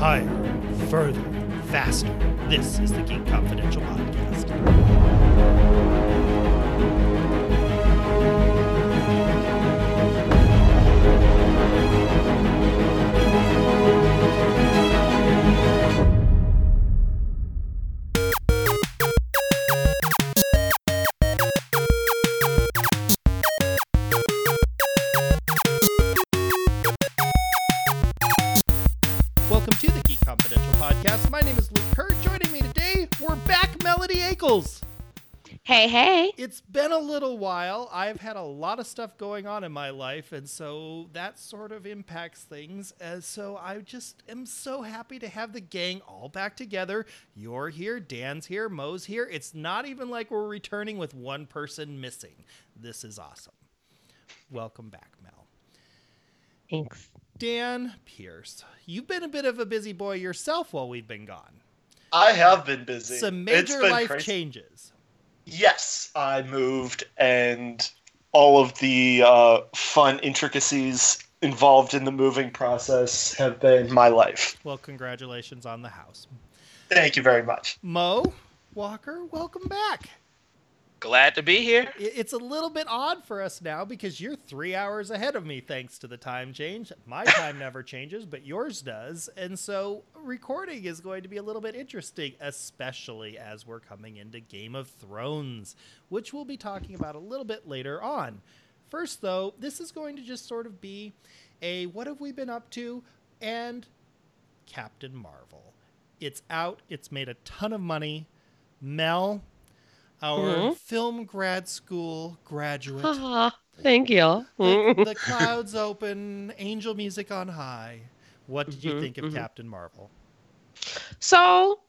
higher, further, faster. This is the Geek Confidential Podcast. Hey, hey. It's been a little while. I've had a lot of stuff going on in my life, and so that sort of impacts things. And so I just am so happy to have the gang all back together. You're here, Dan's here, Mo's here. It's not even like we're returning with one person missing. This is awesome. Welcome back, Mel. Thanks. Dan Pierce, you've been a bit of a busy boy yourself while we've been gone. I have been busy. Some It's major been life crazy. changes. Yes, I moved, and all of the uh, fun intricacies involved in the moving process have been my life. Well, congratulations on the house. Thank you very much. Mo Walker, welcome back. Glad to be here. It's a little bit odd for us now because you're three hours ahead of me thanks to the time change. My time never changes, but yours does. And so recording is going to be a little bit interesting, especially as we're coming into Game of Thrones, which we'll be talking about a little bit later on. First, though, this is going to just sort of be a what have we been up to and Captain Marvel. It's out, it's made a ton of money. Mel, our Mhm. film grad school graduate. Ah, thank you. the, the clouds open, angel music on high. What did you Mhm, think of mhm. Captain Marvel? so,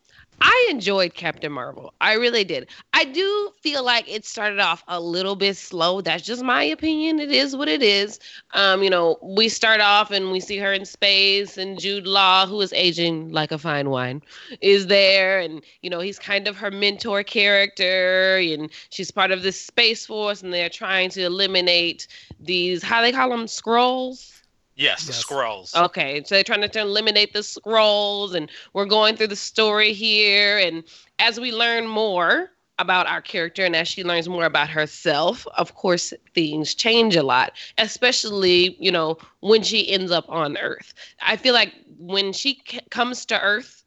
I enjoyed Captain Marvel. I really did. I do feel like it started off a little bit slow. That's just my opinion. It is what it is. Um, you know, we start off and we see her in space, and Jude Law, who is aging like a fine wine, is there, and you know, he's kind of her mentor character, and she's part of this space force, and they're trying to eliminate these how they call them Skrulls. Yes, the Yes. Skrulls. Okay, so they're trying to eliminate the Skrulls, and we're going through the story here. And as we learn more about our character, and as she learns more about herself, of course, things change a lot, especially, you know, when she ends up on Earth. I feel like when she c- comes to Earth,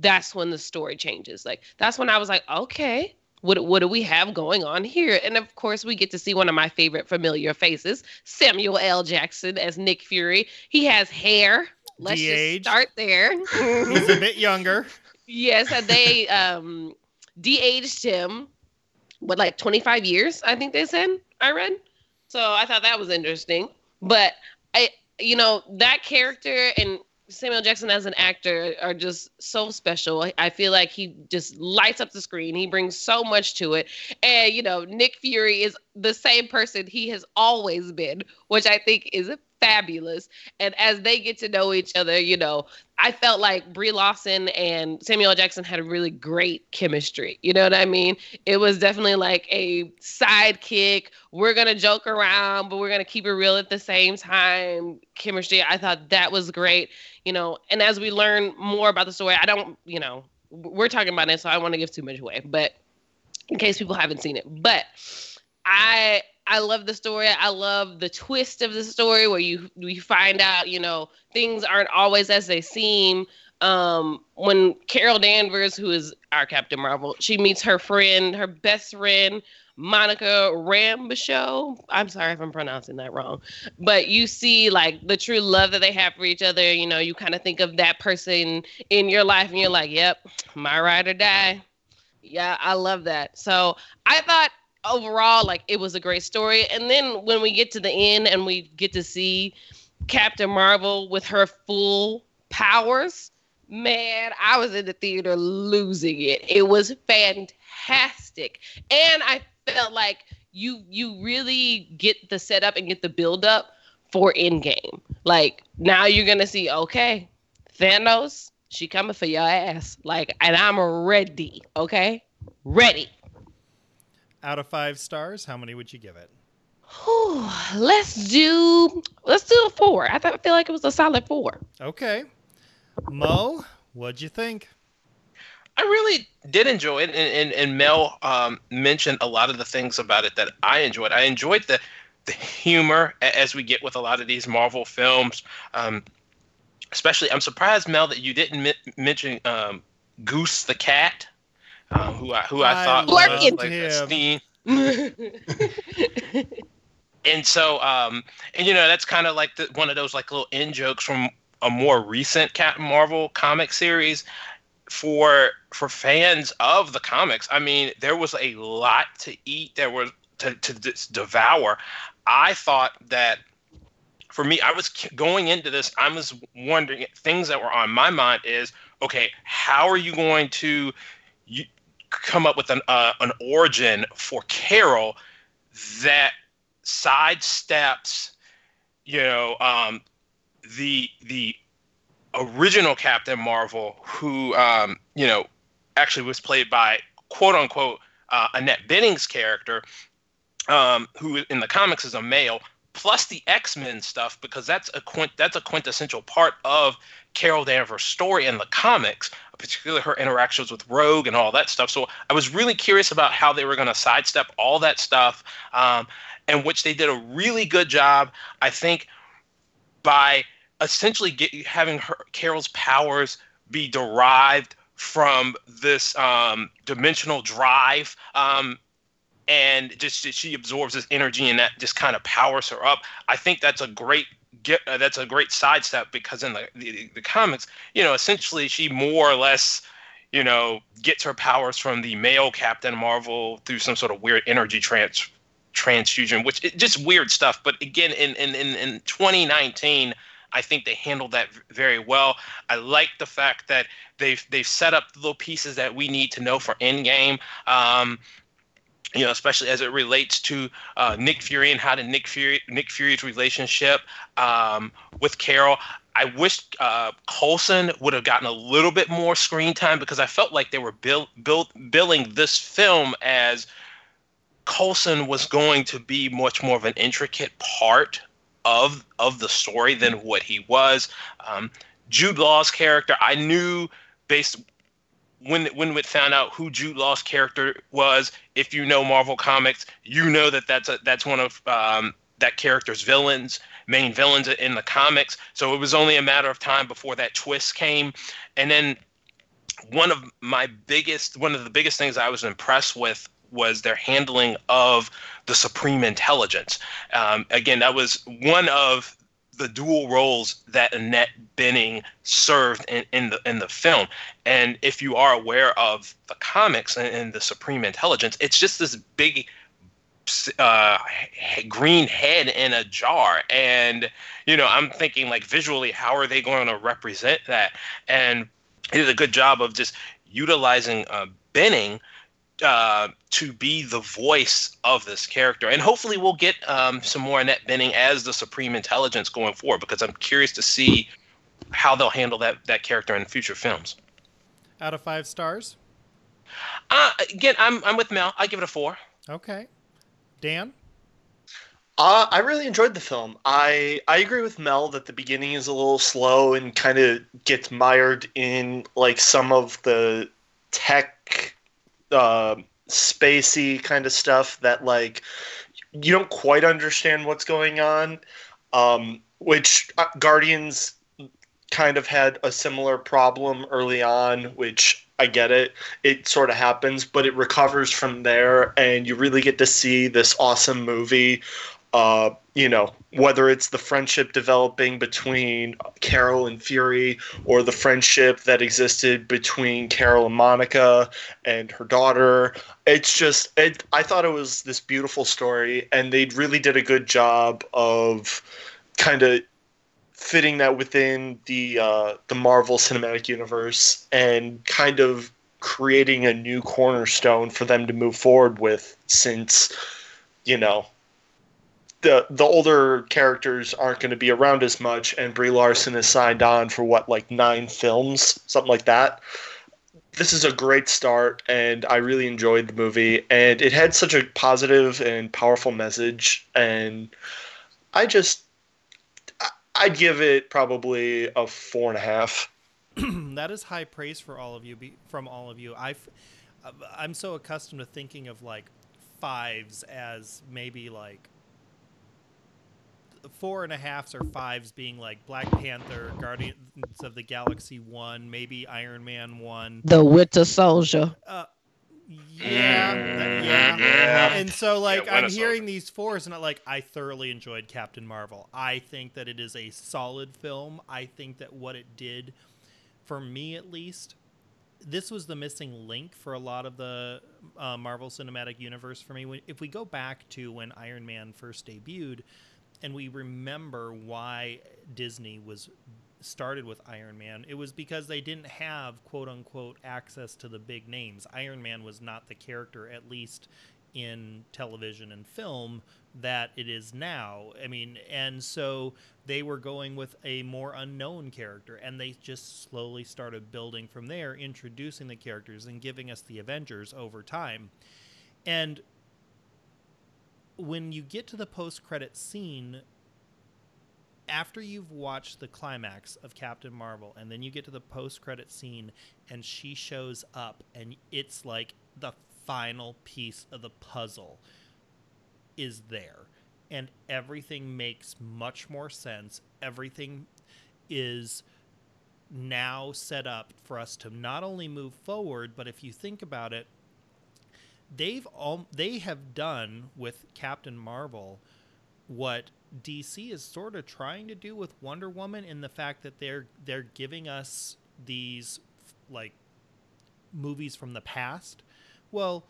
that's when the story changes. Like, that's when I was like, okay. What, what do we have going on here? And of course, we get to see one of my favorite familiar faces, Samuel L. Jackson as Nick Fury. He has hair. Let's De-aged. just start there. He's a bit younger. yes, and they um, de-aged him. What, like 25 years? I think they said. I read. So I thought that was interesting. But I, you know, that character and Samuel Jackson as an actor are just so special. I- feel like he just lights up the screen. He brings so much to it. And, you know, Nick Fury is the same person he has always been, which I think is fabulous. And as they get to know each other, you know, I felt like Brie Larson and Samuel Jackson had a really great chemistry. You know what I mean? It was definitely like a sidekick. We're gonna joke around, but we're gonna keep it real at the same time. Chemistry. I thought that was great. You know, and as we learn more about the story, I don't, you know, we're talking about it, so I don't want to give too much away. But in case people haven't seen it, but I I love the story. I love the twist of the story where you you find out, you know, things aren't always as they seem. Um, when Carol Danvers, who is our Captain Marvel, she meets her friend, her best friend, Monica Rambeau. I'm sorry if I'm pronouncing that wrong, but you see like the true love that they have for each other. You know, you kind of think of that person in your life, and you're like, "Yep, my ride or die." Yeah, I love that. So I thought overall, like it was a great story. And then when we get to the end and we get to see Captain Marvel with her full powers, man, I was in the theater losing it. It was fantastic. And I felt like you you really get the setup and get the build up for Endgame. Like now you're gonna see, okay, Thanos, she coming for your ass. Like, and I'm ready, okay? Ready. Out of five stars, how many would you give it? Whew, let's do let's do a four. I thought I feel like it was a solid four. Okay. Mo, what'd you think? I really did enjoy it, and, and, and Mel um, mentioned a lot of the things about it that I enjoyed. I enjoyed the the humor as we get with a lot of these Marvel films. Um, especially, I'm surprised Mel that you didn't mi- mention um, Goose the cat, um, who I who I, I thought was like him. a steam. and so um and you know that's kind of like the, one of those like little in jokes from a more recent captain marvel comic series for for fans of the comics i mean there was a lot to eat there was to, to just devour i thought that for me i was going into this i was wondering things that were on my mind is okay how are you going to you, come up with an uh, an origin for carol that sidesteps, you know, um, the the original Captain Marvel, who um, you know actually was played by quote unquote uh, Annette Bening's character, um, who in the comics is a male, plus the X Men stuff because that's a quint- that's a quintessential part of Carol Danvers' story in the comics, particularly her interactions with Rogue and all that stuff. So I was really curious about how they were going to sidestep all that stuff. Um, in which they did a really good job, I think, by essentially get, having her Carol's powers be derived from this um, dimensional drive, um, and just she absorbs this energy, and that just kind of powers her up. I think that's a great get. Uh, that's a great sidestep because in the, the the comics, you know, essentially she more or less you know, gets her powers from the male Captain Marvel through some sort of weird energy trans transfusion, which it, just weird stuff. But again, in, in, in, in 2019, I think they handled that very well. I like the fact that they've they've set up the little pieces that we need to know for Endgame. Um, you know, especially as it relates to uh, Nick Fury and how to Nick Fury Nick Fury's relationship um, with Carol. I wish uh, Coulson would have gotten a little bit more screen time because I felt like they were bill, bill, billing this film as Coulson was going to be much more of an intricate part of of the story than what he was. Um, Jude Law's character, I knew based when when we found out who Jude Law's character was. If you know Marvel comics, you know that that's a that's one of um, that character's villains, main villains in the comics. So it was only a matter of time before that twist came, and then one of my biggest one of the biggest things I was impressed with was their handling of the supreme intelligence. Um, again, that was one of the dual roles that Annette Bening served in, in the in the film. And if you are aware of the comics and, and the Supreme Intelligence, it's just this big uh, green head in a jar. And you know, I'm thinking like visually, how are they going to represent that? And he did a good job of just utilizing uh, Bening uh, to be the voice of this character. And hopefully we'll get um, some more Annette Bening as the Supreme Intelligence going forward because I'm curious to see how they'll handle that, that character in future films. Out of five stars? Uh, again, I'm, I'm with Mel. I give it a four. Okay. Dan? Uh, I really enjoyed the film. I I agree with Mel that the beginning is a little slow and kind of gets mired in like some of the tech uh, spacey kind of stuff that like you don't quite understand what's going on. Um, which uh, Guardians kind of had a similar problem early on, which I get it. It sort of happens, but it recovers from there, and you really get to see this awesome movie. Uh, you know, whether it's the friendship developing between Carol and Fury, or the friendship that existed between Carol and Monica and her daughter. It's just, it, I thought it was this beautiful story, and they really did a good job of kind of fitting that within the uh, the Marvel Cinematic Universe and kind of creating a new cornerstone for them to move forward with since you know the the older characters aren't going to be around as much and Brie Larson is signed on for what like 9 films something like that this is a great start and I really enjoyed the movie and it had such a positive and powerful message and I just I'd give it probably a four and a half. that is high praise for all of you. From all of you, I, I'm so accustomed to thinking of like fives as maybe like four and a halfs or fives being like Black Panther, Guardians of the Galaxy one, maybe Iron Man one. The Winter Soldier. Uh, yeah, that- yeah. Yeah. And so, like, Yeah, I'm Winter hearing Soldier. these fours, and I, like, I thoroughly enjoyed Captain Marvel. I think that it is a solid film. I think that what it did, for me at least, this was the missing link for a lot of the uh, Marvel Cinematic Universe for me. When, if we go back to when Iron Man first debuted, and we remember why Disney was started with Iron Man, it was because they didn't have quote unquote access to the big names. Iron Man was not the character, at least in television and film, that it is now. I mean, and so they were going with a more unknown character, and they just slowly started building from there, introducing the characters and giving us the Avengers over time. And when you get to the post credit scene, after you've watched the climax of Captain Marvel and then you get to the post credit scene and she shows up and it's like the final piece of the puzzle is there. And everything makes much more sense. Everything is now set up for us to not only move forward but if you think about it they've all they have done with Captain Marvel what DC is sort of trying to do with Wonder Woman in the fact that they're they're giving us these like movies from the past. Well,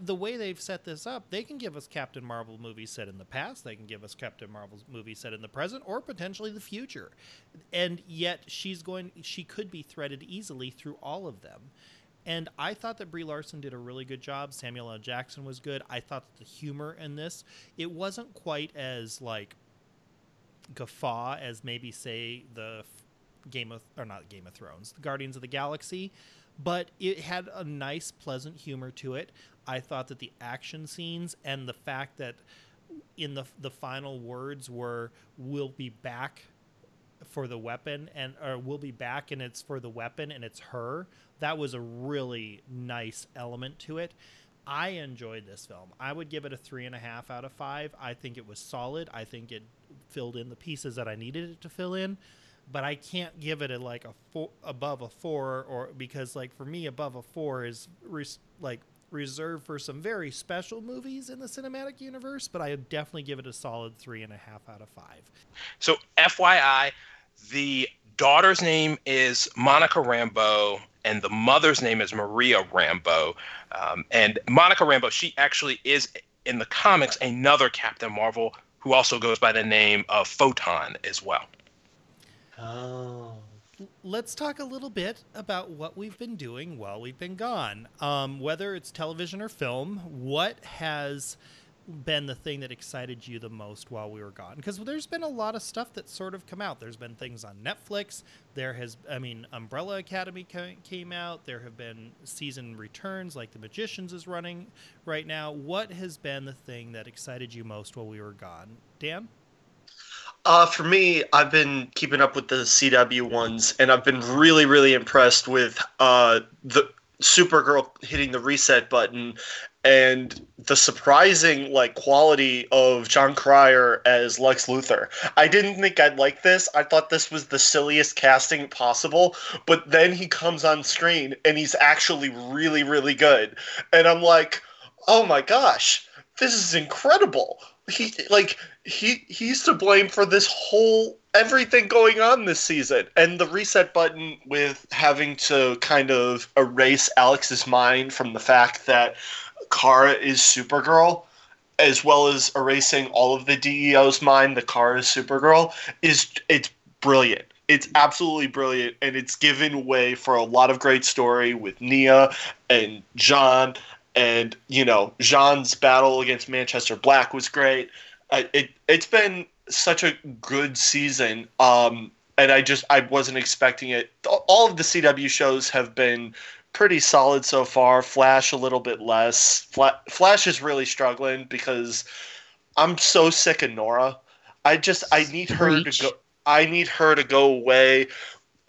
the way they've set this up, they can give us Captain Marvel movies set in the past, they can give us Captain Marvel's movie set in the present or potentially the future. And yet she's going she could be threaded easily through all of them. And I thought that Brie Larson did a really good job. Samuel L. Jackson was good. I thought that the humor in this, it wasn't quite as like guffaw as maybe say the Game of or not Game of Thrones, the Guardians of the Galaxy, but it had a nice pleasant humor to it. I thought that the action scenes and the fact that in the the final words were we'll be back for the weapon and or we'll be back and it's for the weapon and it's her that was a really nice element to it. I enjoyed this film. I would give it a three and a half out of five. I think it was solid. I think it filled in the pieces that i needed it to fill in but i can't give it a like a four above a four or because like for me above a four is res, like reserved for some very special movies in the cinematic universe but i would definitely give it a solid three and a half out of five So, FYI, the daughter's name is Monica Rambeau, and the mother's name is Maria Rambeau. Um, and Monica Rambeau, she actually is in the comics another Captain Marvel who also goes by the name of Photon as well. Oh. Let's talk a little bit about what we've been doing while we've been gone. Um, whether it's television or film, what has been the thing that excited you the most while we were gone? Because there's been a lot of stuff that's sort of come out. There's been things on Netflix. There has, I mean, Umbrella Academy came out. There have been season returns, like The Magicians is running right now. What has been the thing that excited you most while we were gone? Dan? Uh, for me, I've been keeping up with the CW ones, and I've been really, really impressed with uh, the Supergirl hitting the reset button and the surprising like quality of Jon Cryer as Lex Luthor. I didn't think I'd like this. I thought this was the silliest casting possible, but then he comes on screen and he's actually really, really good. And I'm like, oh my gosh, this is incredible. He like he he's to blame for this whole everything going on this season and the reset button with having to kind of erase Alex's mind from the fact that Kara is Supergirl as well as erasing all of the DEO's mind that Kara is Supergirl is it's brilliant. It's absolutely brilliant and it's given way for a lot of great story with Nia and John and you know Jean's battle against Manchester Black was great. Uh, it it's been such a good season, um, and I just I wasn't expecting it. All of the CW shows have been pretty solid so far. Flash a little bit less. Fla- Flash is really struggling because I'm so sick of Nora. I just I need her to go. I need her to go away.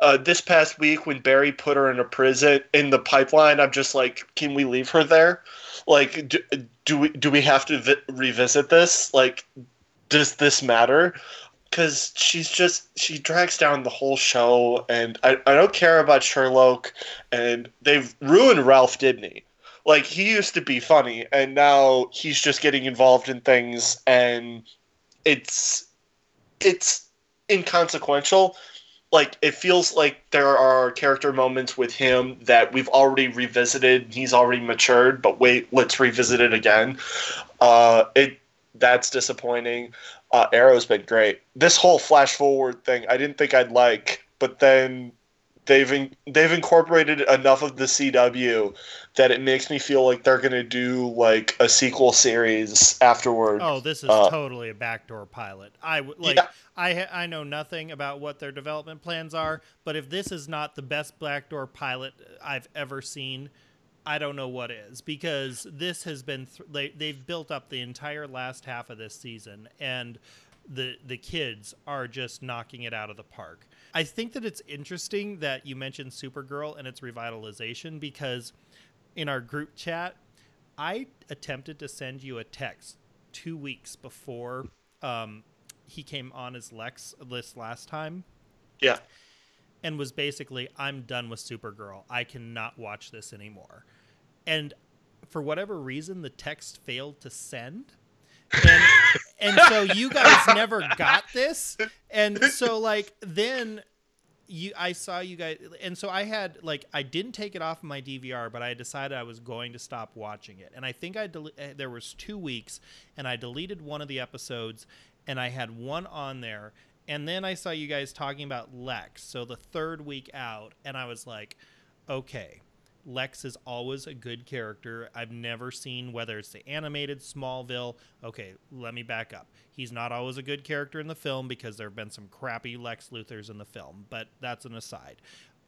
Uh, this past week when Barry put her in a prison in the pipeline, I'm just like, can we leave her there? Like, do, do we do we have to vi- revisit this? Like, does this matter? Because she's just she drags down the whole show, and I, I don't care about Sherloque, and they've ruined Ralph Dibny. Like he used to be funny, and now he's just getting involved in things, and it's it's inconsequential like it feels like there are character moments with him that we've already revisited he's already matured but wait let's revisit it again uh it that's disappointing uh arrow's been great this whole flash forward thing i didn't think i'd like but then they've in, they've incorporated enough of the cw that it makes me feel like they're gonna do like a sequel series afterward Oh, this is Uh, totally a backdoor pilot. I would like. Yeah. I I know nothing about what their development plans are, but if this is not the best backdoor pilot I've ever seen, I don't know what is because this has been th- they they've built up the entire last half of this season and the the kids are just knocking it out of the park. I think that it's interesting that you mentioned Supergirl and its revitalization because in our group chat I attempted to send you a text 2 weeks before um, he came on as Lex this last time yeah and was basically, I'm done with Supergirl. I cannot watch this anymore. And for whatever reason, the text failed to send. And, and so you guys never got this. And so, like, then you I saw you guys and so I had like I didn't take it off of my DVR but I decided I was going to stop watching it and I think I del- eh, there was 2 weeks and I deleted one of the episodes and I had one on there and then I saw you guys talking about Lex so the third week out and I was like okay Lex is always a good character. I've never seen whether it's the animated Smallville. Okay, let me back up. He's not always a good character in the film because there have been some crappy Lex Luthors in the film, but that's an aside.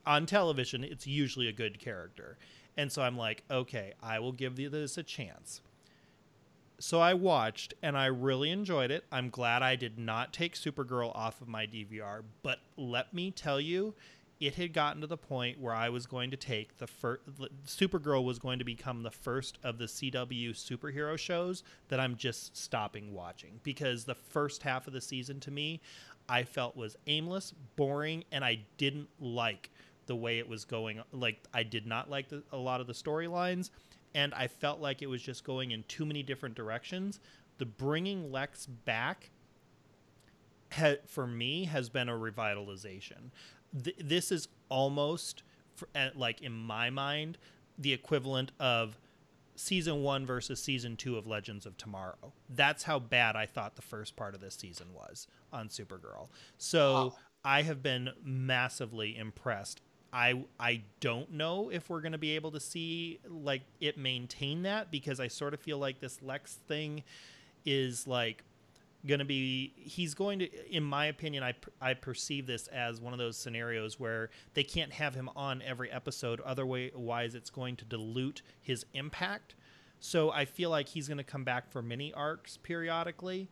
On television, it's usually a good character. And so I'm like, okay, I will give this a chance. So I watched and I really enjoyed it. I'm glad I did not take Supergirl off of my DVR, but let me tell you, it had gotten to the point where I was going to take the first Supergirl was going to become the first of the CW superhero shows that I'm just stopping watching because the first half of the season to me I felt was aimless, boring, and I didn't like the way it was going. Like I did not like the, a lot of the storylines, and I felt like it was just going in too many different directions. The bringing Lex back ha- for me has been a revitalization. Th- this is almost for, like in my mind the equivalent of season 1 versus season 2 of Legends of Tomorrow. That's how bad I thought the first part of this season was on Supergirl. So Wow. I have been massively impressed. I I don't know if we're going to be able to see like it maintain that because I sort of feel like this Lex thing is like going to be he's going to in my opinion I I perceive this as one of those scenarios where they can't have him on every episode otherwise it's going to dilute his impact. So I feel like he's going to come back for mini arcs periodically.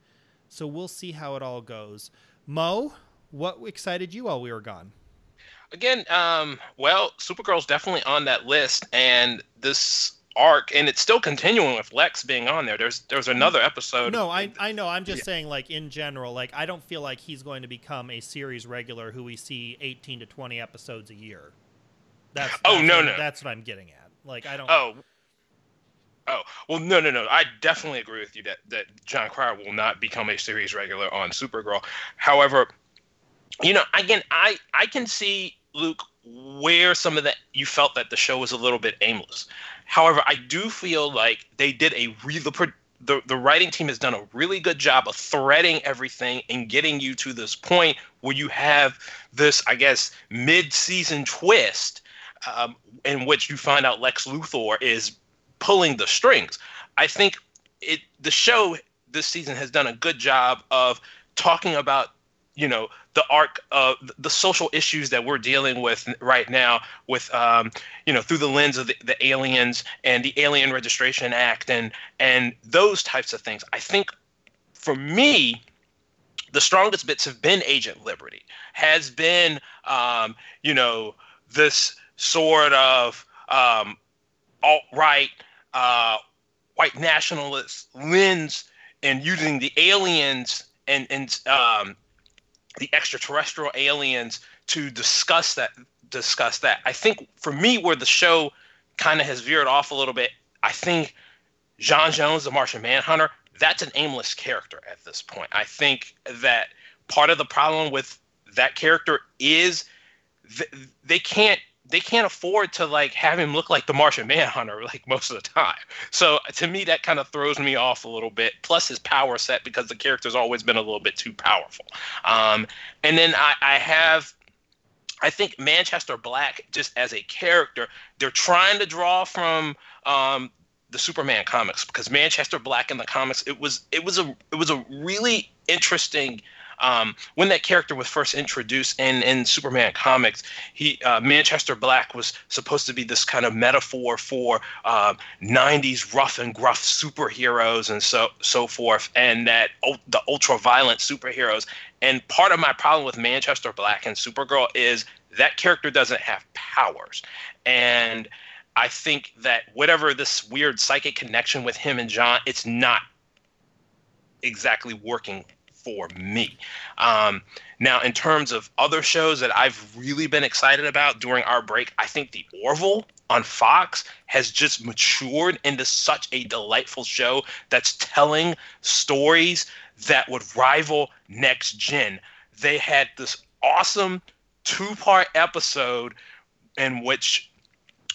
So we'll see how it all goes. Mo, what excited you while we were gone? Again, um, well, Supergirl's definitely on that list, and this arc, and it's still continuing with Lex being on there. There's there's another episode. No, I I know. I'm just Yeah. saying, like in general, like I don't feel like he's going to become a series regular who we see 18 to 20 episodes a year. That's, Oh, that's no, what, no. That's what I'm getting at. Like I don't. Oh. Oh well, no, no, no. I definitely agree with you that that Jon Cryer will not become a series regular on Supergirl. However, you know, again, I I can see Luke where some of that you felt that the show was a little bit aimless. However, I do feel like they did a the the, writing team has done a really good job of threading everything and getting you to this point where you have this, I guess, mid-season twist um, in which you find out Lex Luthor is pulling the strings. I think it the show this season has done a good job of talking about you know the arc of the social issues that we're dealing with right now with um, you know through the lens of the, the aliens and the alien registration act and and those types of things. I think for me the strongest bits have been Agent Liberty, has been, um, you know, this sort of um, alt right, uh, white nationalist lens and using the aliens and, and um, the extraterrestrial aliens to discuss that discuss that. I think for me where the show kind of has veered off a little bit, I think John Jones, the Martian Manhunter, that's an aimless character at this point. I think that part of the problem with that character is th- they can't they can't afford to like have him look like the Martian Manhunter like most of the time. So to me, that kind of throws me off a little bit. Plus his power set because the character's always been a little bit too powerful. Um, and then I, I have. I think Manchester Black, just as a character, they're trying to draw from um, the Superman comics because Manchester Black in the comics, it was it was a it was a really interesting um, when that character was first introduced in in Superman comics, he uh, Manchester Black was supposed to be this kind of metaphor for uh, um, 90s rough and gruff superheroes and so so forth, and that the ultra violent superheroes. And part of my problem with Manchester Black and Supergirl is that character doesn't have powers, and I think that whatever this weird psychic connection with him and John, it's not exactly working for me. Um, now, in terms of other shows that I've really been excited about during our break, I think The Orville on Fox has just matured into such a delightful show that's telling stories that would rival Next Gen. They had this awesome two part episode in which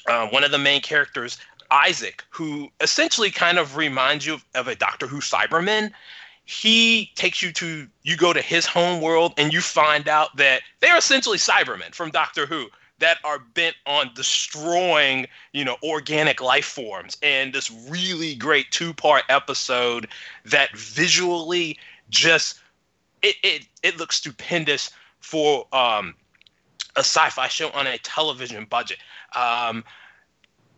uh, one of the main characters, Isaac, who essentially kind of reminds you of, of a Doctor Who Cyberman, he takes you to you go to his home world and you find out that they're essentially Cybermen from Doctor Who that are bent on destroying, you know, organic life forms. And this really great two-part episode that visually just it it, it looks stupendous for um, a sci-fi show on a television budget. Um,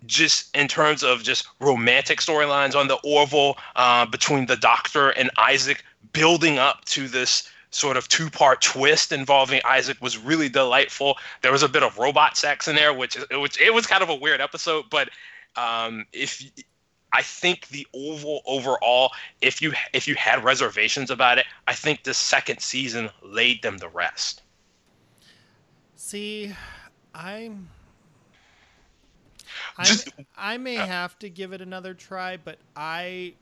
just in terms of just romantic storylines on the Orville uh, between the Doctor and Isaac, building up to this sort of two-part twist involving Isaac was really delightful. There was a bit of robot sex in there, which which it was kind of a weird episode, but um, if I think the Oval overall, if you if you had reservations about it, I think the second season laid them to rest. See, I'm I, I may have to give it another try, but I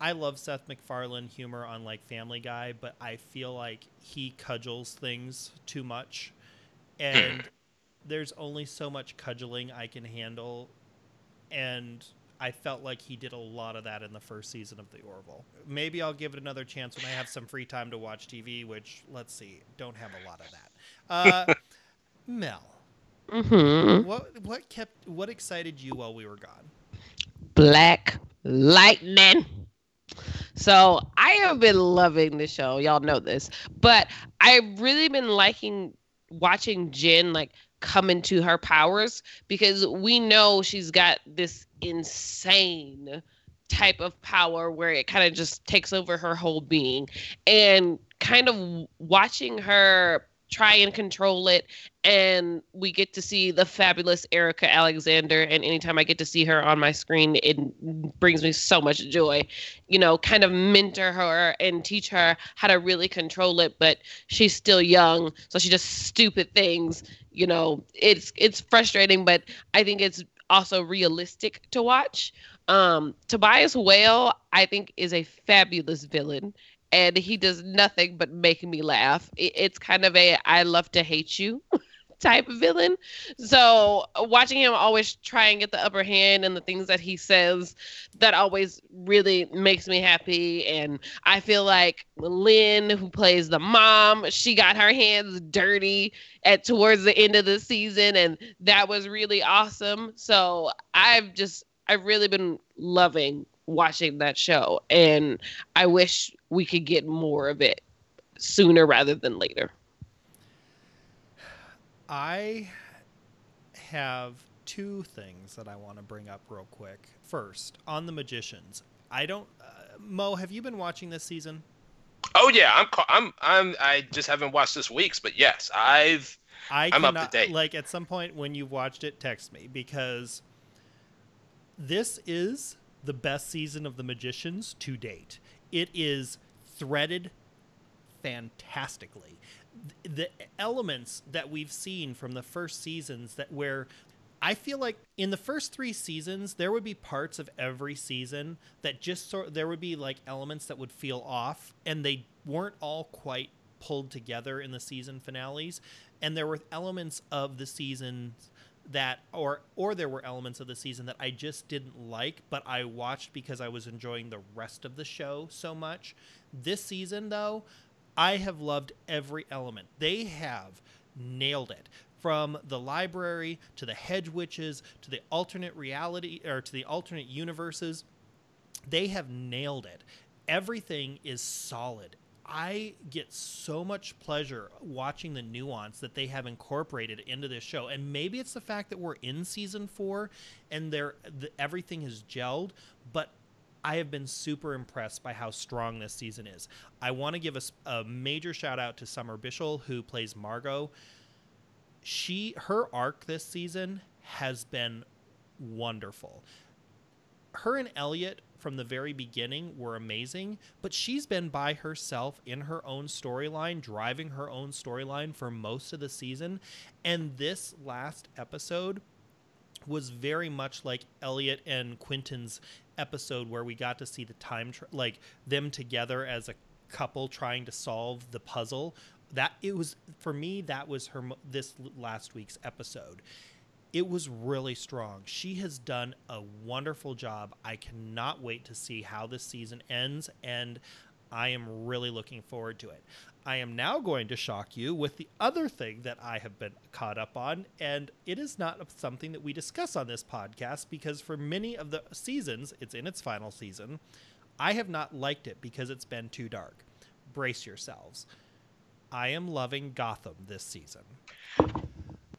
I love Seth MacFarlane humor on like Family Guy, but I feel like he cudgels things too much, and there's only so much cudgeling I can handle, and I felt like he did a lot of that in the first season of The Orville. Maybe I'll give it another chance when I have some free time to watch TV, which let's see, don't have a lot of that. Uh, Mel, Mm-hmm. What what kept what excited you while we were gone? Black Lightning. So I have been loving the show. Y'all know this, but I've really been liking watching Jen like come into her powers because we know she's got this insane type of power where it kind of just takes over her whole being and kind of watching her try and control it and we get to see the fabulous Erika Alexander and anytime I get to see her on my screen it brings me so much joy you know kind of mentor her and teach her how to really control it but she's still young so she does stupid things you know. It's it's frustrating but I think it's also realistic to watch. Um Tobias Whale I think is a fabulous villain and he does nothing but make me laugh. It's kind of a I love to hate you type of villain. So watching him always try and get the upper hand and the things that he says, that always really makes me happy. And I feel like Lynn, who plays the mom, she got her hands dirty at towards the end of the season, and that was really awesome. So I've just I've really been loving watching that show and I wish we could get more of it sooner rather than later. I have two things that I want to bring up real quick. First, on the magicians. I don't uh, Mo, have you been watching this season? Oh yeah, I'm I'm I'm I just haven't watched this week's, but yes, I've I I'm up to date. Like at some point when you've watched it, text me because this is the best season of The Magicians to date. It is threaded fantastically. The elements that we've seen from the first seasons that where I feel like in the first three seasons there would be parts of every season that just sort there would be like elements that would feel off and they weren't all quite pulled together in the season finales and there were elements of the seasons that or or there were elements of the season that I just didn't like but I watched because I was enjoying the rest of the show so much. This season though, I have loved every element. They have nailed it. From the library to the hedge witches to the alternate reality or to the alternate universes, they have nailed it. Everything is solid. I get so much pleasure watching the nuance that they have incorporated into this show. And maybe it's the fact that we're in season four and they're, the, everything has gelled, but I have been super impressed by how strong this season is. I want to give a major shout out to Summer Bishil, who plays Margot. She her arc this season has been wonderful. Her and Elliot from the very beginning were amazing, but she's been by herself in her own storyline, driving her own storyline for most of the season. And this last episode was very much like Elliot and Quentin's episode where we got to see the time tr like them together as a couple trying to solve the puzzle. That it was for me that was her this last week's episode. It was really strong. She has done a wonderful job. I cannot wait to see how this season ends and I am really looking forward to it. I am now going to shock you with the other thing that I have been caught up on, and it is not something that we discuss on this podcast because for many of the seasons, it's in its final season, I have not liked it because it's been too dark. Brace yourselves. I am loving Gotham this season.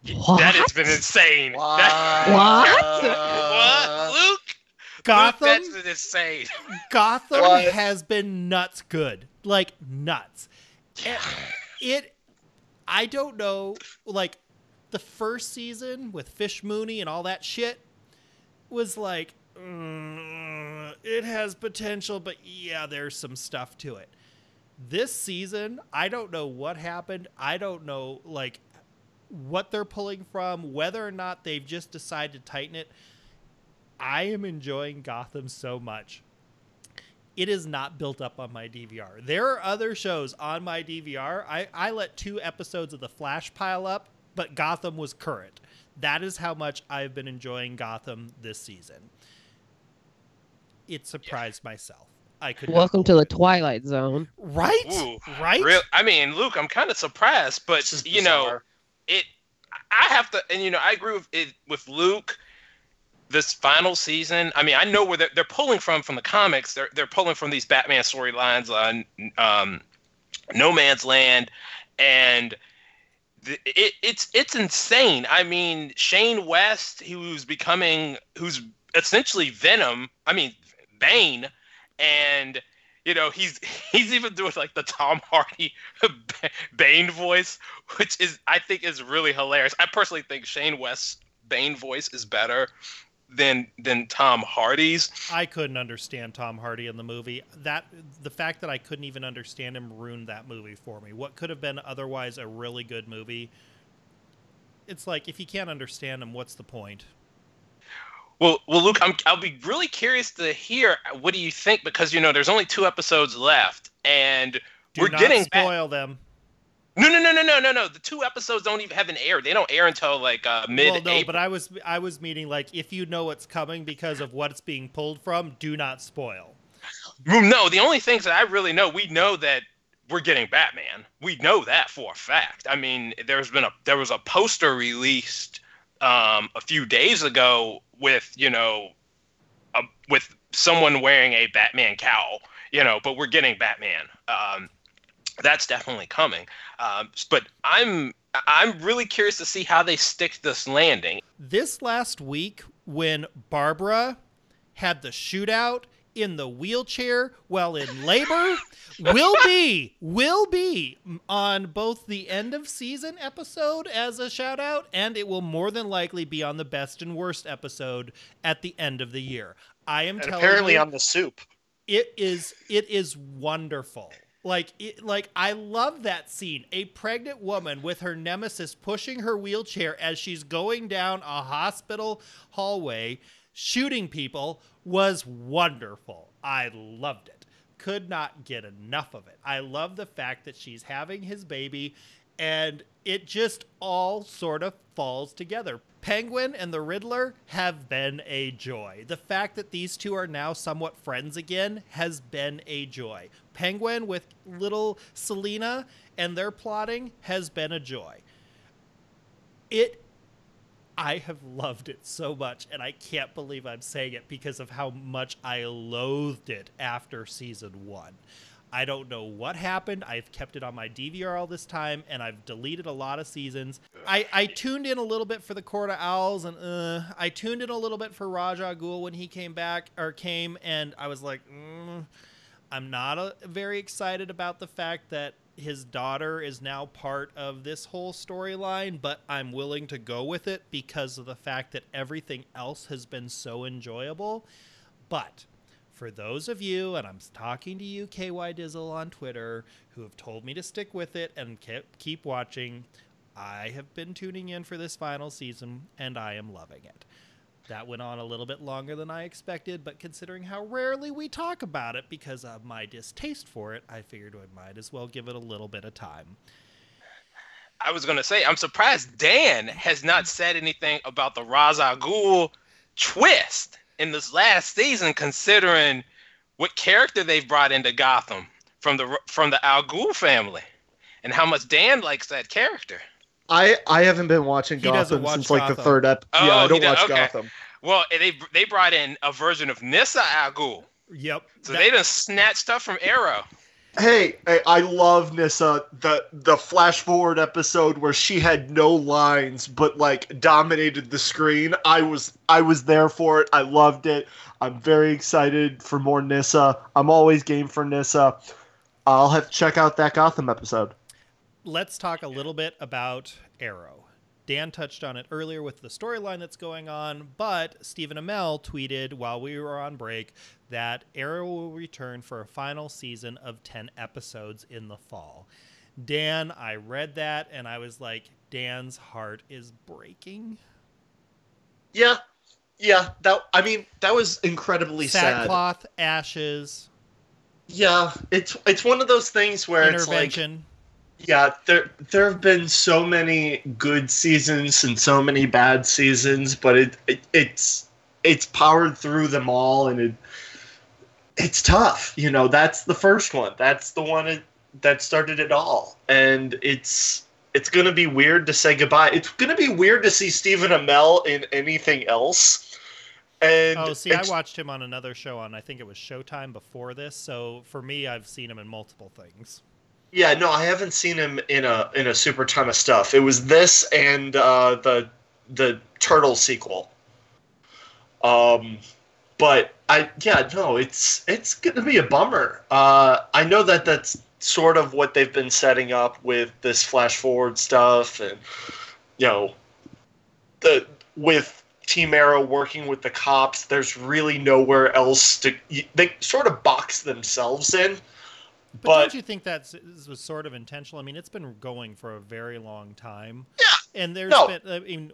That has been insane. That- What? what, Luke? Gotham Luke, that's been insane. Gotham What? has been nuts good. Like nuts. And it I don't know like the first season with Fish Mooney and all that shit was like mm, it has potential but yeah there's some stuff to it. This season, I don't know what happened. I don't know like what they're pulling from, whether or not they've just decided to tighten it. I am enjoying Gotham so much. It is not built up on my DVR. There are other shows on my DVR. I, I let two episodes of The Flash pile up, but Gotham was current. That is how much I've been enjoying Gotham this season. It surprised myself. I could Welcome to believe the it. Twilight Zone. right, Ooh, right. Real, I mean, Luke, I'm kind of surprised, but This is you know, bizarre. It. I have to, and you know, I agree with it with Luke. This final season, I mean, I know where they're, they're pulling from from the comics. They're they're pulling from these Batman storylines on um, No Man's Land, and the, it, it's it's insane. I mean, Shane West, who's becoming, who's essentially Venom. I mean, Bane, and you know he's he's even doing like the Tom Hardy Bane voice, which is I think is really hilarious. I personally think Shane West's Bane voice is better than than Tom Hardy's. I couldn't understand Tom Hardy in the movie. That the fact that I couldn't even understand him ruined that movie for me. What could have been otherwise a really good movie. It's like if you can't understand him, what's the point? Well, well, Luke, I'm, I'll be really curious to hear what do you think because you know there's only two episodes left, and Do we're getting back. spoil them. No, no, no, no, no, no, no. The two episodes don't even have an air. They don't air until like uh, mid. well, no, but I was I was meaning like if you know what's coming because of what it's being pulled from, do not spoil. No, the only things that I really know, we know that we're getting Batman. We know that for a fact. I mean, there's been a there was a poster released um, a few days ago with you know, a, with someone wearing a Batman cowl. You know, but we're getting Batman. Um, that's definitely coming. Um, but I'm I'm really curious to see how they stick this landing. This last week when Barbara had the shootout in the wheelchair while in labor will be will be on both the end of season episode as a shout out and it will more than likely be on the best and worst episode at the end of the year. I am apparently you, on the soup. it is it is wonderful like it, like i love that scene a pregnant woman with her nemesis pushing her wheelchair as she's going down a hospital hallway shooting people was wonderful i loved it could not get enough of it i love the fact that she's having his baby and it just all sort of falls together. Penguin and the Riddler have been a joy. The fact that these two are now somewhat friends again has been a joy. Penguin with little Selina and their plotting has been a joy. It I have loved it so much, and I can't believe I'm saying it because of how much I loathed it after season one. I don't know what happened. I've kept it on my DVR all this time, and I've deleted a lot of seasons. I, I tuned in a little bit for the Court of Owls, and uh, I tuned in a little bit for Ra's al Ghul when he came back or came, and I was like, mm, I'm not uh very excited about the fact that his daughter is now part of this whole storyline, but I'm willing to go with it because of the fact that everything else has been so enjoyable. But for those of you, and I'm talking to you, KY Dizzle on Twitter, who have told me to stick with it and keep, keep watching, I have been tuning in for this final season and I am loving it. That went on a little bit longer than I expected, but considering how rarely we talk about it because of my distaste for it, I figured I might as well give it a little bit of time. I was gonna say, I'm surprised Dan has not said anything about the Ra's al Ghul twist in this last season, considering what character they've brought into Gotham from the from the Al Ghul family, and how much Dan likes that character. I I haven't been watching He Gotham watch since like the third ep. Oh, yeah, I oh, don't watch okay. Gotham. Well, they they brought in a version of Nyssa Al Ghul, Yep. so that- they done snatched stuff from Arrow. Hey, hey, I love Nyssa. The the flash forward episode where she had no lines but like dominated the screen. I was I was there for it. I loved it. I'm very excited for more Nyssa. I'm always game for Nyssa. I'll have to check out that Gotham episode. Let's talk a little bit about Arrow. Dan touched on it earlier with the storyline that's going on, but Stephen Amell tweeted while we were on break that Arrow will return for a final season of 10 episodes in the fall. Dan, I read that and I was like, Dan's heart is breaking. Yeah, yeah. That I mean, that was incredibly sad. Sackcloth, ashes, Yeah, it's it's one of those things where it's like. Yeah, there there have been so many good seasons and so many bad seasons, but it, it it's it's powered through them all, and it it's tough. You know, that's the first one. That's the one it, that started it all, and it's it's gonna be weird to say goodbye. It's gonna be weird to see Stephen Amell in anything else. And Oh, see, I watched him on another show on I think it was Showtime before this. So for me, I've seen him in multiple things. Yeah, no, I haven't seen him in a in a super ton of stuff. It was this and uh, the the turtle sequel. Um, but I yeah no, it's it's gonna be a bummer. Uh, I know that that's sort of what they've been setting up with this flash forward stuff, and you know, the with Team Arrow working with the cops. There's really nowhere else to. They sort of box themselves in. But, But- don't you think that's this was sort of intentional? I mean, it's been going for a very long time. Yeah. And there's No. been I mean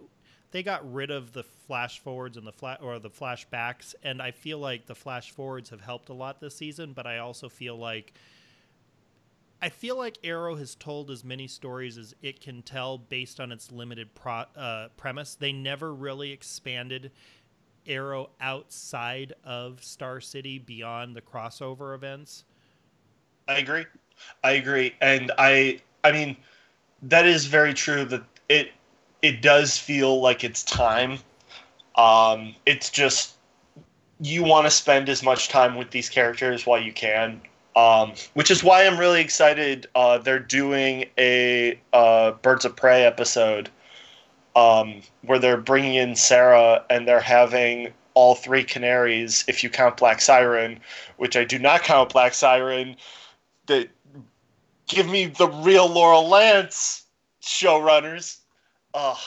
they got rid of the flash forwards and the flat or the flashbacks and I feel like the flash forwards have helped a lot this season, but I also feel like I feel like Arrow has told as many stories as it can tell based on its limited pro, uh, premise. They never really expanded Arrow outside of Star City beyond the crossover events. I agree. I agree, and I I mean that is very true that it it does feel like it's time. Um, it's just you want to spend as much time with these characters while you can, um, which is why I'm really excited. Uh, they're doing a uh, Birds of Prey episode um, where they're bringing in Sarah and they're having all three Canaries if you count Black Siren, which I do not count Black Siren. That give me the real Laurel Lance showrunners. Ugh.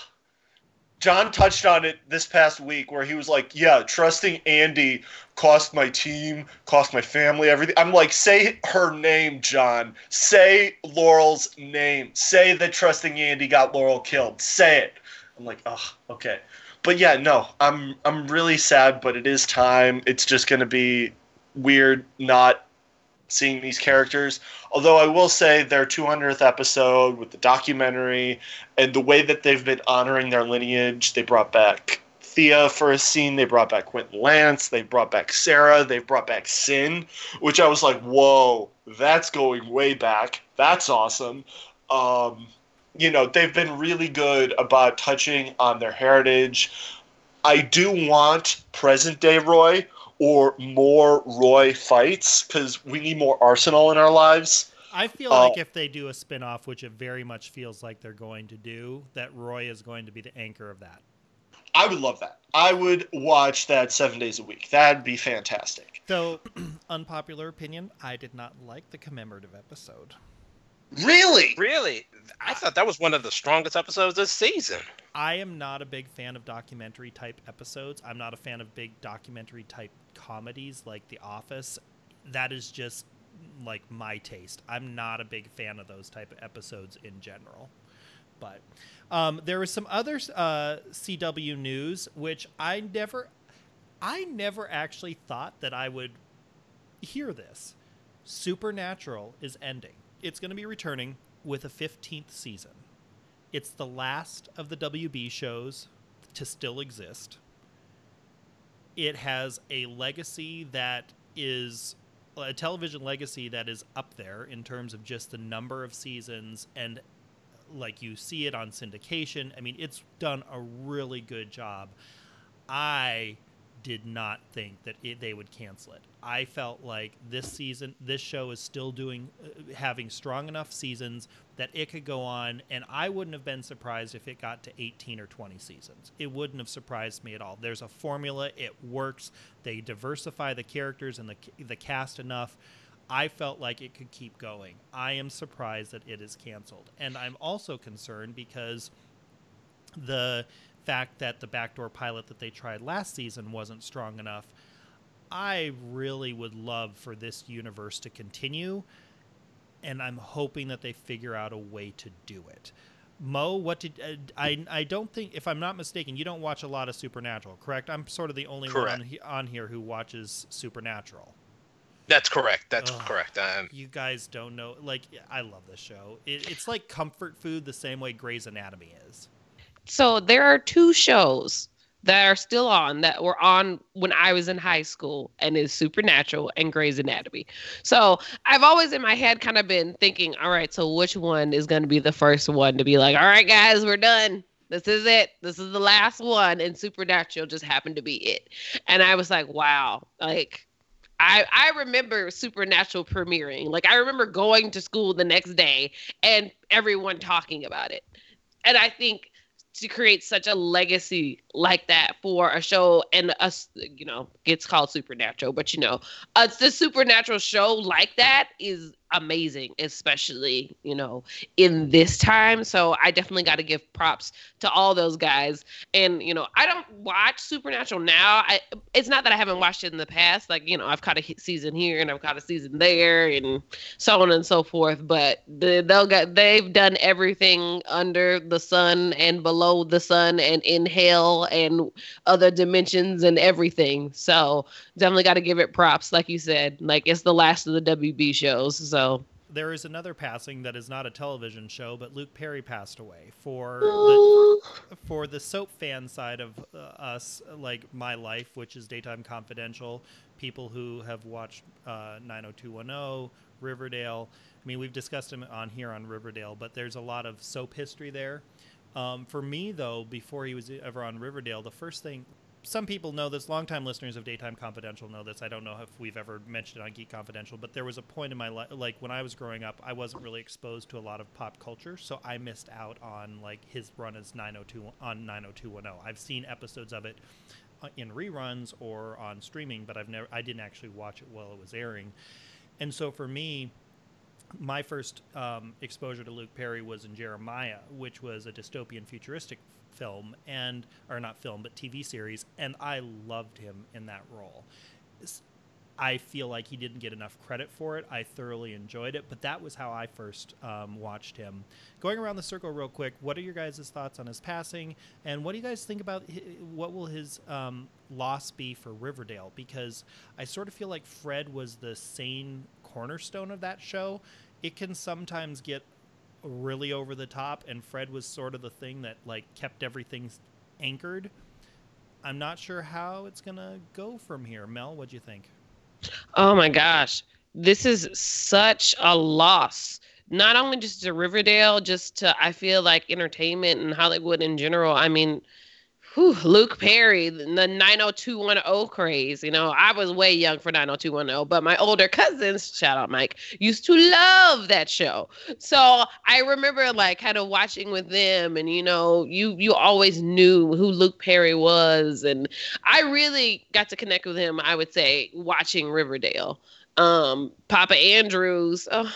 John touched on it this past week where he was like, Yeah, trusting Andy cost my team, cost my family, everything. I'm like, Say her name, John. Say Laurel's name. Say that trusting Andy got Laurel killed. Say it. I'm like, Oh, okay. But yeah, no, I'm I'm really sad, but it is time. It's just gonna be weird not seeing these characters. Although I will say their 200th episode with the documentary and the way that they've been honoring their lineage, they brought back Thea for a scene, they brought back Quentin Lance, they brought back Sarah, they brought back Sin, which I was like, whoa, that's going way back. That's awesome. Um, you know, they've been really good about touching on their heritage. I do want present day Roy or more Roy fights because we need more Arsenal in our lives. I feel Uh, like if they do a spin-off, which it very much feels like they're going to do, that Roy is going to be the anchor of that. I would love that. I would watch that seven days a week. That'd be fantastic. Though, unpopular opinion, I did not like the commemorative episode. Really? Really? I thought that was one of the strongest episodes this season. I am not a big fan of documentary type episodes. I'm not a fan of big documentary type comedies like The Office. That is just like my taste. I'm not a big fan of those type of episodes in general. But um, there was some other uh, CW news which I never, I never actually thought that I would hear this. Supernatural is ending. It's going to be returning with a 15th season. It's the last of the WB shows to still exist. It has a legacy that is a television legacy that is up there in terms of just the number of seasons and like you see it on syndication. I mean, it's done a really good job. I did not think that it, they would cancel it. I felt like this season, this show is still doing, uh, having strong enough seasons that it could go on, and I wouldn't have been surprised if it got to 18 or 20 seasons. It wouldn't have surprised me at all. There's a formula, it works. They diversify the characters and the the cast enough. I felt like it could keep going. I am surprised that it is canceled, and I'm also concerned because the fact that the backdoor pilot that they tried last season wasn't strong enough. I really would love for this universe to continue, and I'm hoping that they figure out a way to do it. Mo, what did uh, I? I don't think, if I'm not mistaken, you don't watch a lot of Supernatural, correct? I'm sort of the only one Correct. on, on here who watches Supernatural. That's correct. That's Ugh. correct. Um, You guys don't know. Like, I love this show. It, it's like comfort food, the same way Grey's Anatomy is. So there are two shows that are still on that were on when I was in high school and is Supernatural and Grey's Anatomy. So I've always in my head kind of been thinking, all right, so which one is going to be the first one to be like, all right, guys, we're done. This is it. This is the last one. And Supernatural just happened to be it. And I was like, wow, like I, I remember Supernatural premiering. Like I remember going to school the next day and everyone talking about it. And I think to create such a legacy like that for a show and us you know gets called supernatural but you know uh, the supernatural show like that is amazing especially you know in this time. So i definitely got to give props to all those guys. And you know i don't watch supernatural now. I it's not that i haven't watched it in the past. Like you know i've caught a season here and i've caught a season there and so on and so forth. But the, they'll get they've done everything under the sun and below the sun and in hell and other dimensions and everything. So definitely got to give it props like you said. Like it's the last of the wb shows. So There is another passing that is not a television show, but Luke Perry passed away for the, for the soap fan side of uh, us, like my life, which is Daytime Confidential. People who have watched uh, 90210, Riverdale. I mean, we've discussed him on here on Riverdale, but there's a lot of soap history there. Um, for me, though, before he was ever on Riverdale, the first thing some people know this. Longtime listeners of Daytime Confidential know this. I don't know if we've ever mentioned it on Geek Confidential, but there was a point in my life, like when I was growing up, I wasn't really exposed to a lot of pop culture, so I missed out on like his run as 902 on 90210. I've seen episodes of it uh, in reruns or on streaming, but I've never I didn't actually watch it while it was airing. And so for me, my first um, exposure to Luke Perry was in Jeremiah, which was a dystopian futuristic film and or not film but TV series, and I loved him in that role. I feel like he didn't get enough credit for it. I thoroughly enjoyed it, but that was how I first um, watched him. Going around the circle real quick, what are your guys' thoughts on his passing, and what do you guys think about what will his um, loss be for Riverdale? Because I sort of feel like Fred was the sane cornerstone of that show. It can sometimes get really over the top, and Fred was sort of the thing that like kept everything anchored. I'm not sure how it's gonna go from here. Mel, what do you think? Oh my gosh. This is such a loss. Not only just to Riverdale, just to I feel like entertainment and Hollywood in general. I mean, whew, Luke Perry, the 90210 craze. You know, I was way young for 90210, but my older cousins, shout out Mike, used to love that show. So I remember like kind of watching with them, and you know, you you always knew who Luke Perry was, and I really got to connect with him. I would say watching Riverdale. Um, Papa Andrews. Oh,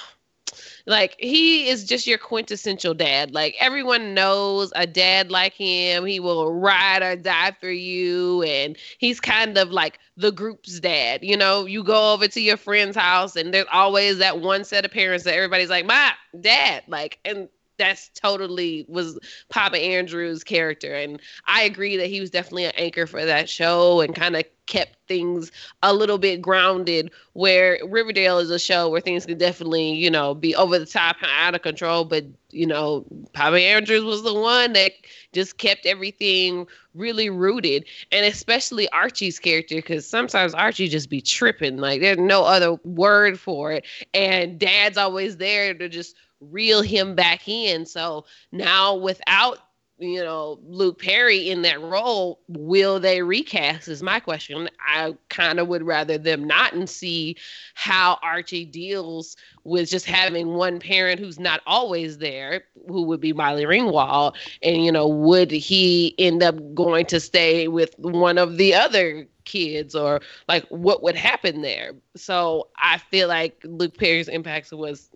like he is just your quintessential dad. Like everyone knows a dad like him. He will ride or die for you, and he's kind of like the group's dad. You know, you go over to your friend's house, and there's always that one set of parents that everybody's like, "My dad," like, and that's totally was Papa Andrew's character. And I agree that he was definitely an anchor for that show and kind of kept things a little bit grounded where Riverdale is a show where things can definitely, you know, be over the top and out of control. But, you know, Papa Andrews was the one that just kept everything really rooted. And especially Archie's character, because sometimes Archie just be tripping. Like there's no other word for it. And dad's always there to just reel him back in. So now without you know Luke Perry in that role, will they recast? Is my question. I kind of would rather them not and see how Archie deals with just having one parent who's not always there, who would be Molly Ringwald, and you know would he end up going to stay with one of the other kids or like what would happen there? So I feel like Luke Perry's impact was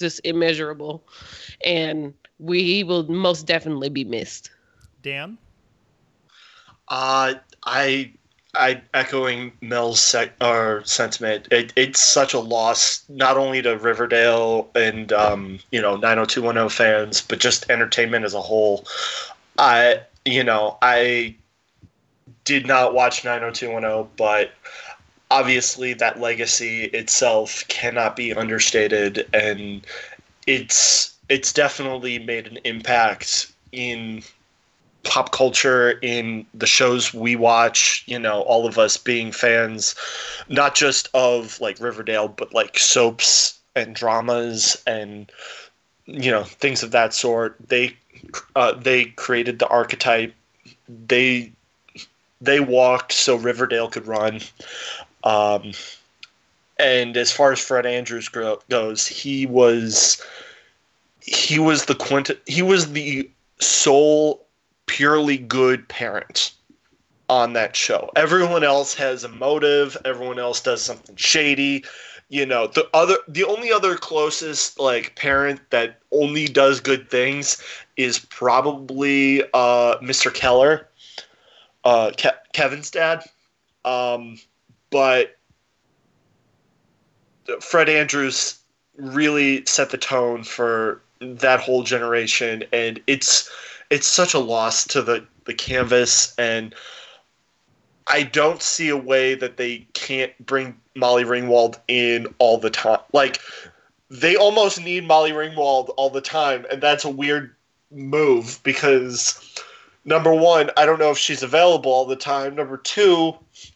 it's just immeasurable and we will most definitely be missed Dan? Uh, I, I echoing Mel's sec- or sentiment. It, it's such a loss, not only to Riverdale and um, you know 90210 fans, but just entertainment as a whole. I, you know, I did not watch 90210, but obviously that legacy itself cannot be understated, and it's it's definitely made an impact in pop culture in the shows we watch you know all of us being fans not just of like riverdale but like soaps and dramas and you know things of that sort. They uh, they created the archetype. They they walked so riverdale could run um, and as far as fred andrews gro- goes he was he was the quint he was the sole purely good parent on that show. Everyone else has a motive, everyone else does something shady. You know, the other the only other closest like parent that only does good things is probably uh Mr. Keller, uh Ke- Kevin's dad. Um but Fred Andrews really set the tone for that whole generation and it's it's such a loss to the the canvas and I don't see a way that they can't bring Molly Ringwald in all the time. Like they almost need Molly Ringwald all the time and that's a weird move because number 1, I don't know if she's available all the time. Number 2, she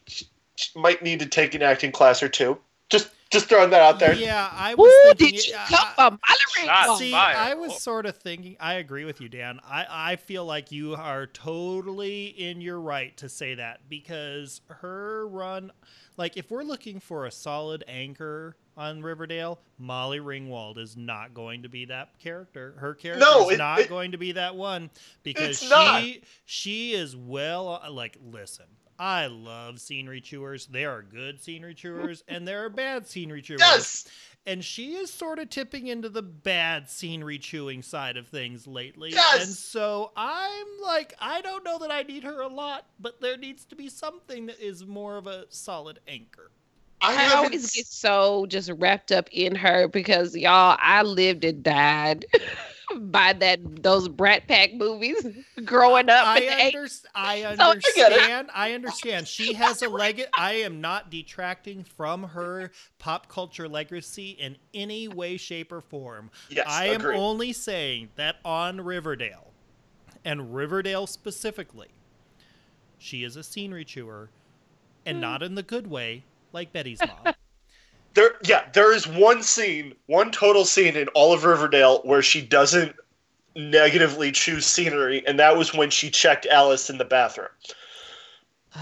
might need to take an acting class or two. Just just throwing that out there. Yeah, I was Woo, thinking. did you I- come I- from Mallory? See, fired. I was Oh. sort of thinking. I agree with you, Dan. I, I feel like you are totally in your right to say that because her run, like, if we're looking for a solid anchor on Riverdale, Molly Ringwald is not going to be that character. Her character No, is it- not it- going to be that one because she not. she is well like listen. I love scenery chewers. There are good scenery chewers and there are bad scenery chewers. Yes. And she is sort of tipping into the bad scenery chewing side of things lately. Yes! And so I'm like, I don't know that I need her a lot, but there needs to be something that is more of a solid anchor. I, I always get so just wrapped up in her because y'all, I lived and died by that those Brat Pack movies growing up. I, in the 80s. under, I So I understand. I understand. She has a leg. I am not detracting from her pop culture legacy in any way, shape, or form. Yes, I am agreed. only saying that on Riverdale, and Riverdale specifically, she is a scenery chewer, and Hmm. not in the good way like Betty's mom. There, yeah, there is one scene, one total scene in all of Riverdale where she doesn't negatively choose scenery, and that was when she checked Alice in the bathroom.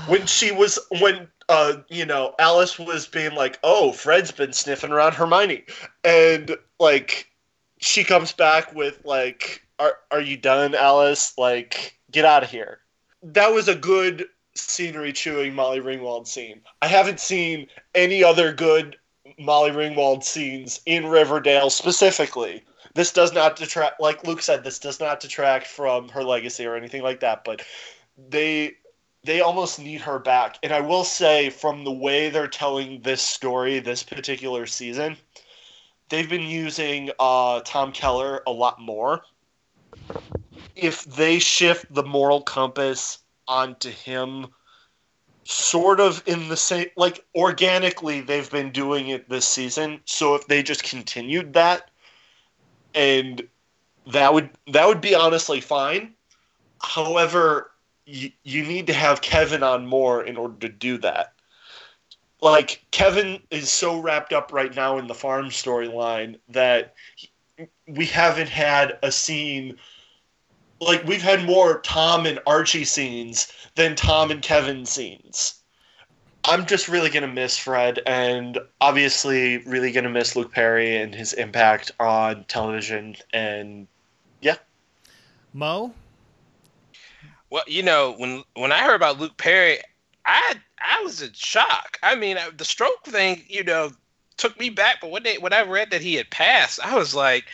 When she was, when, uh, you know, Alice was being like, oh, Fred's been sniffing around Hermione. And, like, she comes back with, like, are, are you done, Alice? Like, get out of here. That was a good scenery chewing Molly Ringwald scene. I haven't seen any other good Molly Ringwald scenes in Riverdale specifically. This does not detract, like Luke said, this does not detract from her legacy or anything like that. But they they almost need her back. And I will say, from the way they're telling this story, this particular season, they've been using uh, Tom Keller a lot more. If they shift the moral compass onto him sort of in the same like organically they've been doing it this season. So if they just continued that and that would that would be honestly fine. However you, you need to have kevin on more in order to do that. Like kevin is so wrapped up right now in the farm storyline that he- we haven't had a scene like we've had more tom and archie scenes than Tom and Kevin scenes. I'm just really gonna miss Fred, and obviously really gonna miss Luke Perry and his impact on television. And yeah, Mo, Well, you know, when when I heard about Luke Perry, I I was in shock. I mean, I- the stroke thing, you know, took me back. But when they when I read that he had passed, I was like,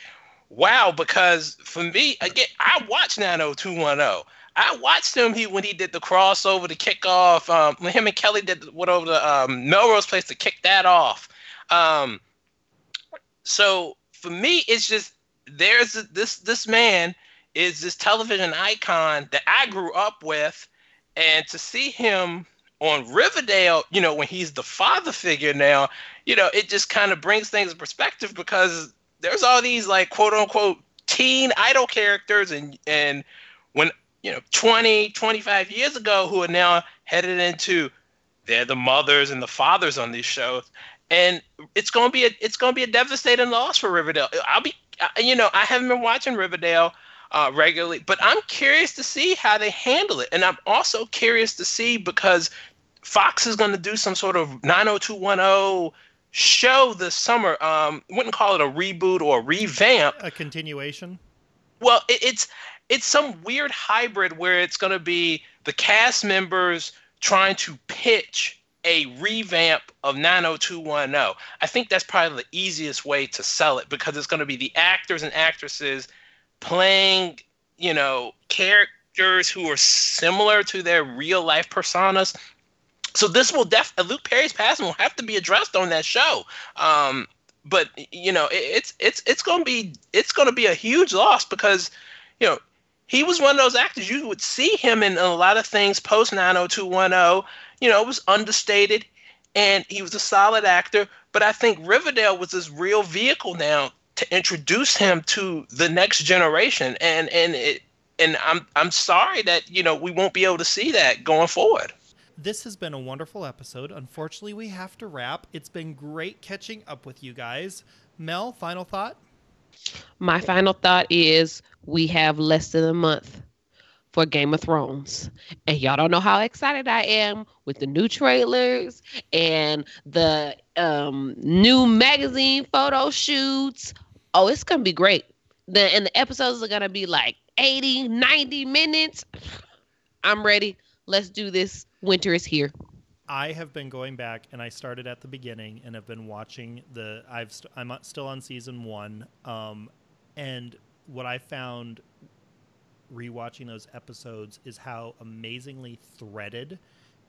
wow. Because for me, again, I watched 90210. I watched him he when he did the crossover to kick off. Um, when him and Kelly did what over the um, Melrose Place to kick that off. Um, so for me, it's just there's this this man is this television icon that I grew up with, and to see him on Riverdale, you know, when he's the father figure now, you know, it just kind of brings things in perspective because there's all these like quote unquote teen idol characters and and when you know 20 25 years ago who are now headed into they're the mothers and the fathers on these shows and it's going to be a it's going to be a devastating loss for Riverdale. I'll be you know, I haven't been watching Riverdale uh, regularly, but I'm curious to see how they handle it. And I'm also curious to see because Fox is going to do some sort of 90210 show this summer. Um, wouldn't call it a reboot or a revamp. a continuation. Well, it, it's it's some weird hybrid where it's going to be the cast members trying to pitch a revamp of 90210. I think that's probably the easiest way to sell it because it's going to be the actors and actresses playing, you know, characters who are similar to their real life personas. So this will def Luke Perry's passing will have to be addressed on that show. Um, but you know, it, it's it's it's going to be it's going to be a huge loss because you know he was one of those actors you would see him in a lot of things post 90210 you know it was understated and he was a solid actor but i think riverdale was this real vehicle now to introduce him to the next generation. And and it and i'm i'm sorry that you know we won't be able to see that going forward This has been a wonderful episode. Unfortunately, we have to wrap. It's been great catching up with you guys. Mel, final thought? My final thought is we have less than a month for Game of Thrones. And y'all don't know how excited I am with the new trailers and the um, new magazine photo shoots. Oh, it's going to be great. The, and the episodes are going to be like 80, 90 minutes. I'm ready. Let's do this. Winter is here. I have been going back, and I started at the beginning, and have been watching the. I've st- I'm still on season one, um, and what I found rewatching those episodes is how amazingly threaded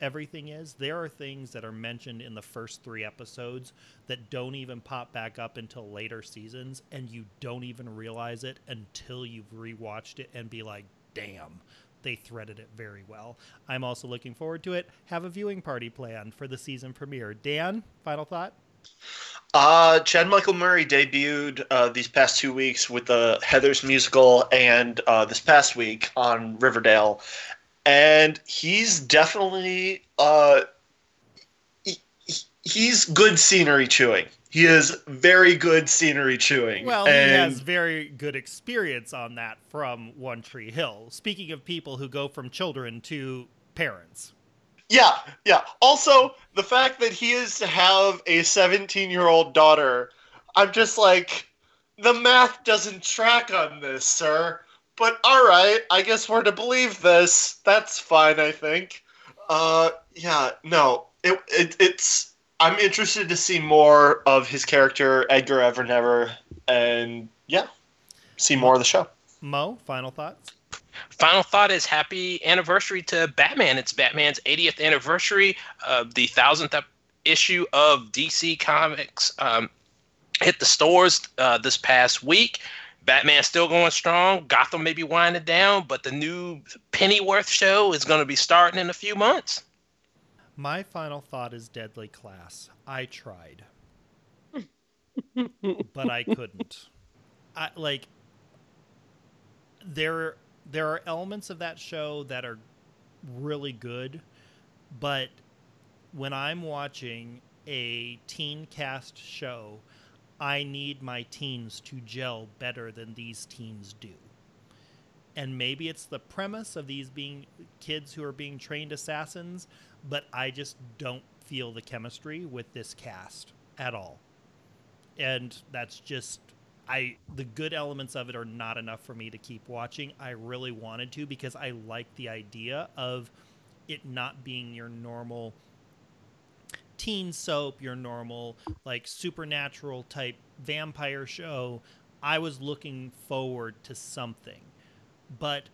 everything is. There are things that are mentioned in the first three episodes that don't even pop back up until later seasons, and you don't even realize it until you've rewatched it and be like, damn, they threaded it very well. I'm also looking forward to it. Have a viewing party planned for the season premiere. Dan, final thought? Uh, Chad Michael Murray debuted uh, these past two weeks with the Heather's musical and uh, this past week on Riverdale. And he's definitely uh, he, he's good scenery chewing. He is very good scenery chewing. Well, and he has very good experience on that from One Tree Hill. Speaking of people who go from children to parents. Yeah, yeah. Also, the fact that he is to have a 17 year old daughter, I'm just like, the math doesn't track on this, sir. But all right, I guess we're to believe this. That's fine, I think. Uh, yeah, no, it, it it's. I'm interested to see more of his character, Edgar Evernever, and yeah, see more of the show. Mo, final thoughts? Final thought is happy anniversary to Batman. It's Batman's 80th anniversary. Uh, the thousandth issue of DC Comics um, hit the stores uh, this past week. Batman's still going strong. Gotham may be winding down, but the new Pennyworth show is going to be starting in a few months. My final thought is Deadly Class. I tried, but I couldn't. I like there there are elements of that show that are really good, but when I'm watching a teen cast show, I need my teens to gel better than these teens do. And maybe it's the premise of these being kids who are being trained assassins, but I just don't feel the chemistry with this cast at all. And that's just I the good elements of it are not enough for me to keep watching. I really wanted to because I like the idea of it not being your normal teen soap, your normal like supernatural type vampire show. I was looking forward to something. But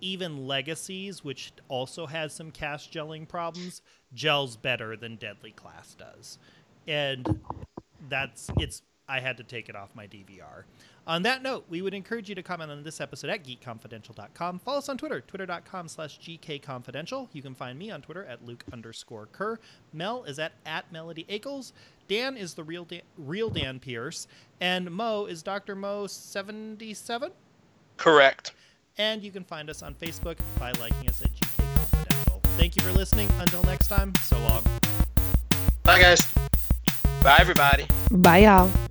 even Legacies, which also has some cast gelling problems, gels better than Deadly Class does. And that's it's I had to take it off my DVR. On that note, we would encourage you to comment on this episode at geekconfidential.com. Follow us on Twitter, twitter.com slash gkconfidential. You can find me on Twitter at Luke underscore Kerr. Mel is at, at Melody Akels. Dan is the real Dan, real Dan Pierce. And Mo is Dr. Mo77. Correct. And you can find us on Facebook by liking us at GK Confidential. Thank you for listening. Until next time, so long. Bye, guys. Bye, everybody. Bye, y'all.